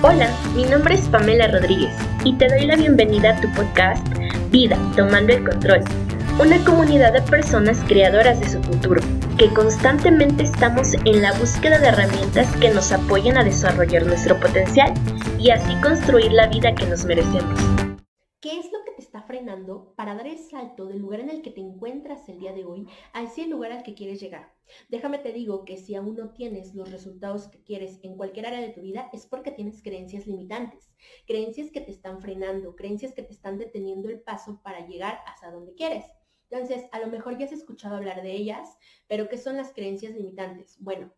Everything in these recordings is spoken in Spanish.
Hola, mi nombre es Pamela Rodríguez y te doy la bienvenida a tu podcast Vida, Tomando el Control, una comunidad de personas creadoras de su futuro, que constantemente estamos en la búsqueda de herramientas que nos apoyen a desarrollar nuestro potencial y así construir la vida que nos merecemos. Para dar el salto del lugar en el que te encuentras el día de hoy a ese lugar al que quieres llegar? Déjame te digo que si aún no tienes los resultados que quieres en cualquier área de tu vida es porque tienes creencias limitantes, creencias que te están frenando, creencias que te están deteniendo el paso para llegar hasta donde quieres. Entonces, a lo mejor ya has escuchado hablar de ellas, pero ¿qué son las creencias limitantes? Bueno,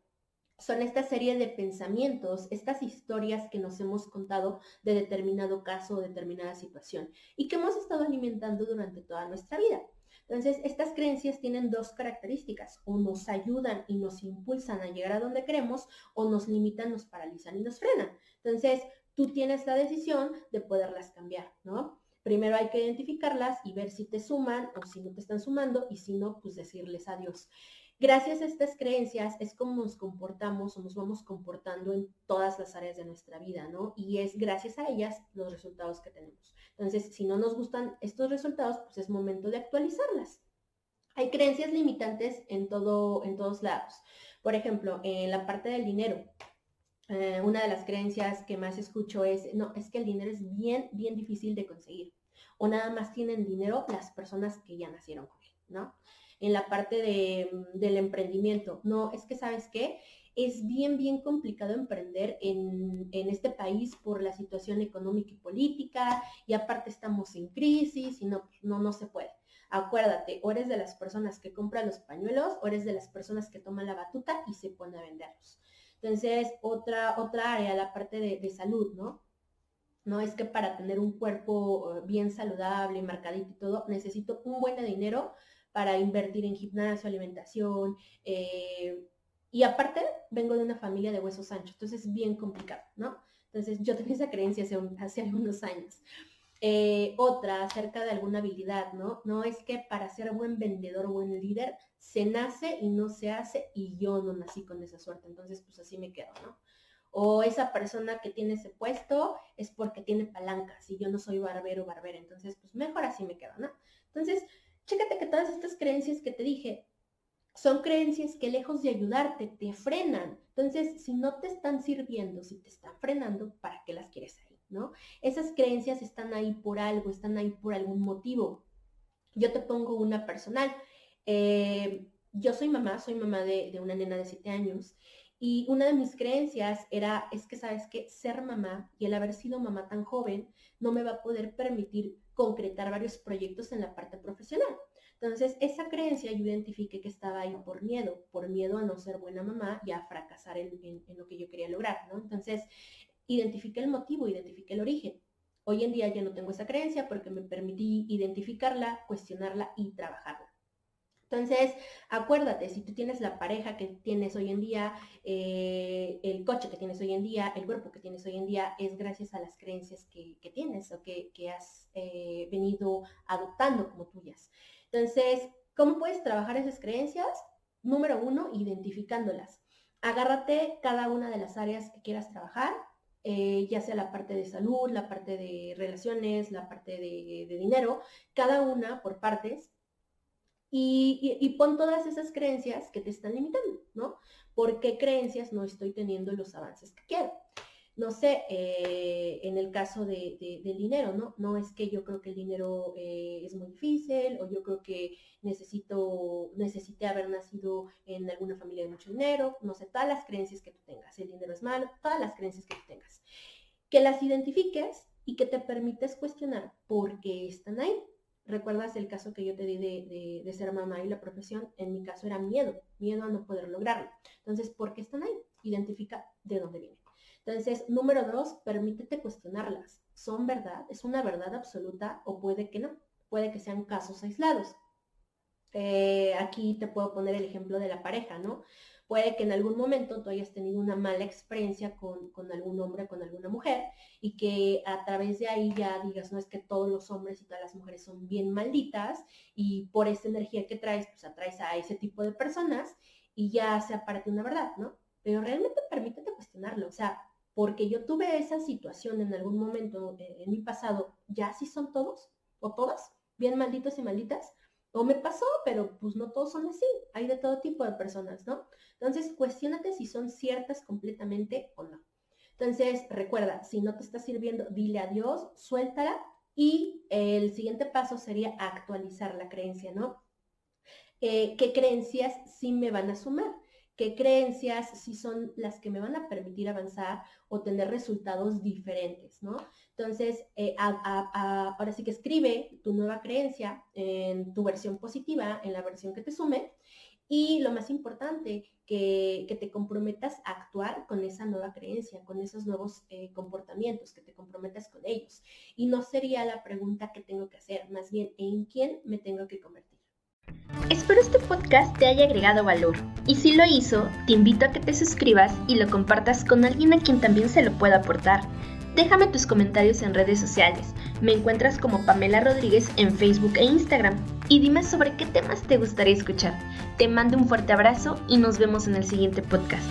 son esta serie de pensamientos, estas historias que nos hemos contado de determinado caso o determinada situación y que hemos estado alimentando durante toda nuestra vida. Entonces, estas creencias tienen dos características, o nos ayudan y nos impulsan a llegar a donde queremos, o nos limitan, nos paralizan y nos frenan. Entonces, tú tienes la decisión de poderlas cambiar, ¿no? Primero hay que identificarlas y ver si te suman o si no te están sumando y si no, pues decirles adiós. Gracias a estas creencias es como nos comportamos o nos vamos comportando en todas las áreas de nuestra vida, ¿no? Y es gracias a ellas los resultados que tenemos. Entonces, si no nos gustan estos resultados, pues es momento de actualizarlas. Hay creencias limitantes en, todo, en todos lados. Por ejemplo, en la parte del dinero. Eh, una de las creencias que más escucho es, no, es que el dinero es bien, bien difícil de conseguir. O nada más tienen dinero las personas que ya nacieron con él, ¿no? En la parte del emprendimiento. No, es que sabes qué, es bien, bien complicado emprender en, este país por la situación económica y política y aparte estamos en crisis y no, no, no se puede. Acuérdate, o eres de las personas que compran los pañuelos o eres de las personas que toman la batuta y se pone a venderlos. Entonces, otra, otra área, la parte de, de salud, ¿no? No es que para tener un cuerpo eh, bien saludable, marcadito y todo, necesito un buen dinero para invertir en gimnasio, alimentación. Eh, y aparte, vengo de una familia de huesos anchos, entonces es bien complicado, ¿no? Entonces yo tenía esa creencia hace, algunos años. Eh, otra acerca de alguna habilidad, ¿no? No es que para ser buen vendedor o buen líder se nace y no se hace y yo no nací con esa suerte, entonces pues así me quedo, ¿no? O esa persona que tiene ese puesto es porque tiene palancas y yo no soy barbero o barbera, entonces pues mejor así me quedo, ¿no? Entonces, chécate que todas estas creencias que te dije son creencias que lejos de ayudarte te frenan. Entonces, si no te están sirviendo, si te están frenando, ¿para qué las quieres ahí? ¿No? Esas creencias están ahí por algo, están ahí por algún motivo. Yo te pongo una personal. Eh, yo soy mamá, soy mamá de, de una nena de 7 años y una de mis creencias era, es que sabes que ser mamá y el haber sido mamá tan joven no me va a poder permitir concretar varios proyectos en la parte profesional. Entonces, esa creencia yo identifiqué que estaba ahí por miedo, por miedo a no ser buena mamá y a fracasar en, lo que yo quería lograr, ¿no? Entonces, identifiqué el motivo, identifiqué el origen. Hoy en día ya no tengo esa creencia porque me permití identificarla, cuestionarla y trabajarla. Entonces, acuérdate, si tú tienes la pareja que tienes hoy en día, eh, el coche que tienes hoy en día, el cuerpo que tienes hoy en día, es gracias a las creencias que, tienes o que, has eh, venido adoptando como tuyas. Entonces, ¿cómo puedes trabajar esas creencias? Número uno, identificándolas. Agárrate cada una de las áreas que quieras trabajar, eh, ya sea la parte de salud, la parte de relaciones, la parte de dinero, cada una por partes y, pon todas esas creencias que te están limitando, ¿no? ¿Por qué creencias no estoy teniendo los avances que quiero? No sé, eh, en el caso de, del dinero, ¿no? No es que yo creo que el dinero eh, es muy difícil o yo creo que necesito, necesité haber nacido en alguna familia de mucho dinero, no sé, todas las creencias que tú tengas, el dinero es malo, todas las creencias que tú tengas. Que las identifiques y que te permites cuestionar por qué están ahí. ¿Recuerdas el caso que yo te di de, ser mamá y la profesión? En mi caso era miedo, miedo a no poder lograrlo. Entonces, ¿por qué están ahí? Identifica de dónde vienen. Entonces, número dos, permítete cuestionarlas. ¿Son verdad? ¿Es una verdad absoluta o puede que no? Puede que sean casos aislados. Eh, aquí te puedo poner el ejemplo de la pareja, ¿no? Puede que en algún momento tú hayas tenido una mala experiencia con, algún hombre, con alguna mujer, y que a través de ahí ya digas, no es que todos los hombres y todas las mujeres son bien malditas, y por esa energía que traes, pues atraes a ese tipo de personas, y ya se aparte una verdad, ¿no? Pero realmente permítete cuestionarlo, o sea, porque yo tuve esa situación en algún momento eh, en mi pasado, ya así son todos o todas, bien malditos y malditas, o me pasó, pero pues no todos son así, hay de todo tipo de personas, ¿no? Entonces, cuestionate si son ciertas completamente o no. Entonces, recuerda, si no te está sirviendo, dile adiós, suéltala y el siguiente paso sería actualizar la creencia, ¿no? Eh, ¿Qué creencias sí me van a sumar? ¿Qué creencias sí son las que me van a permitir avanzar o tener resultados diferentes, ¿no? Entonces, eh, ahora sí que escribe tu nueva creencia en tu versión positiva, en la versión que te sume. Y lo más importante, que, te comprometas a actuar con esa nueva creencia, con esos nuevos eh, comportamientos, que te comprometas con ellos. Y no sería la pregunta que tengo que hacer, más bien en quién me tengo que convertir. Espero este podcast te haya agregado valor y si lo hizo, te invito a que te suscribas y lo compartas con alguien a quien también se lo pueda aportar. Déjame tus comentarios en redes sociales. Me encuentras como Pamela Rodríguez en Facebook e Instagram. Y dime sobre qué temas te gustaría escuchar. Te mando un fuerte abrazo y nos vemos en el siguiente podcast.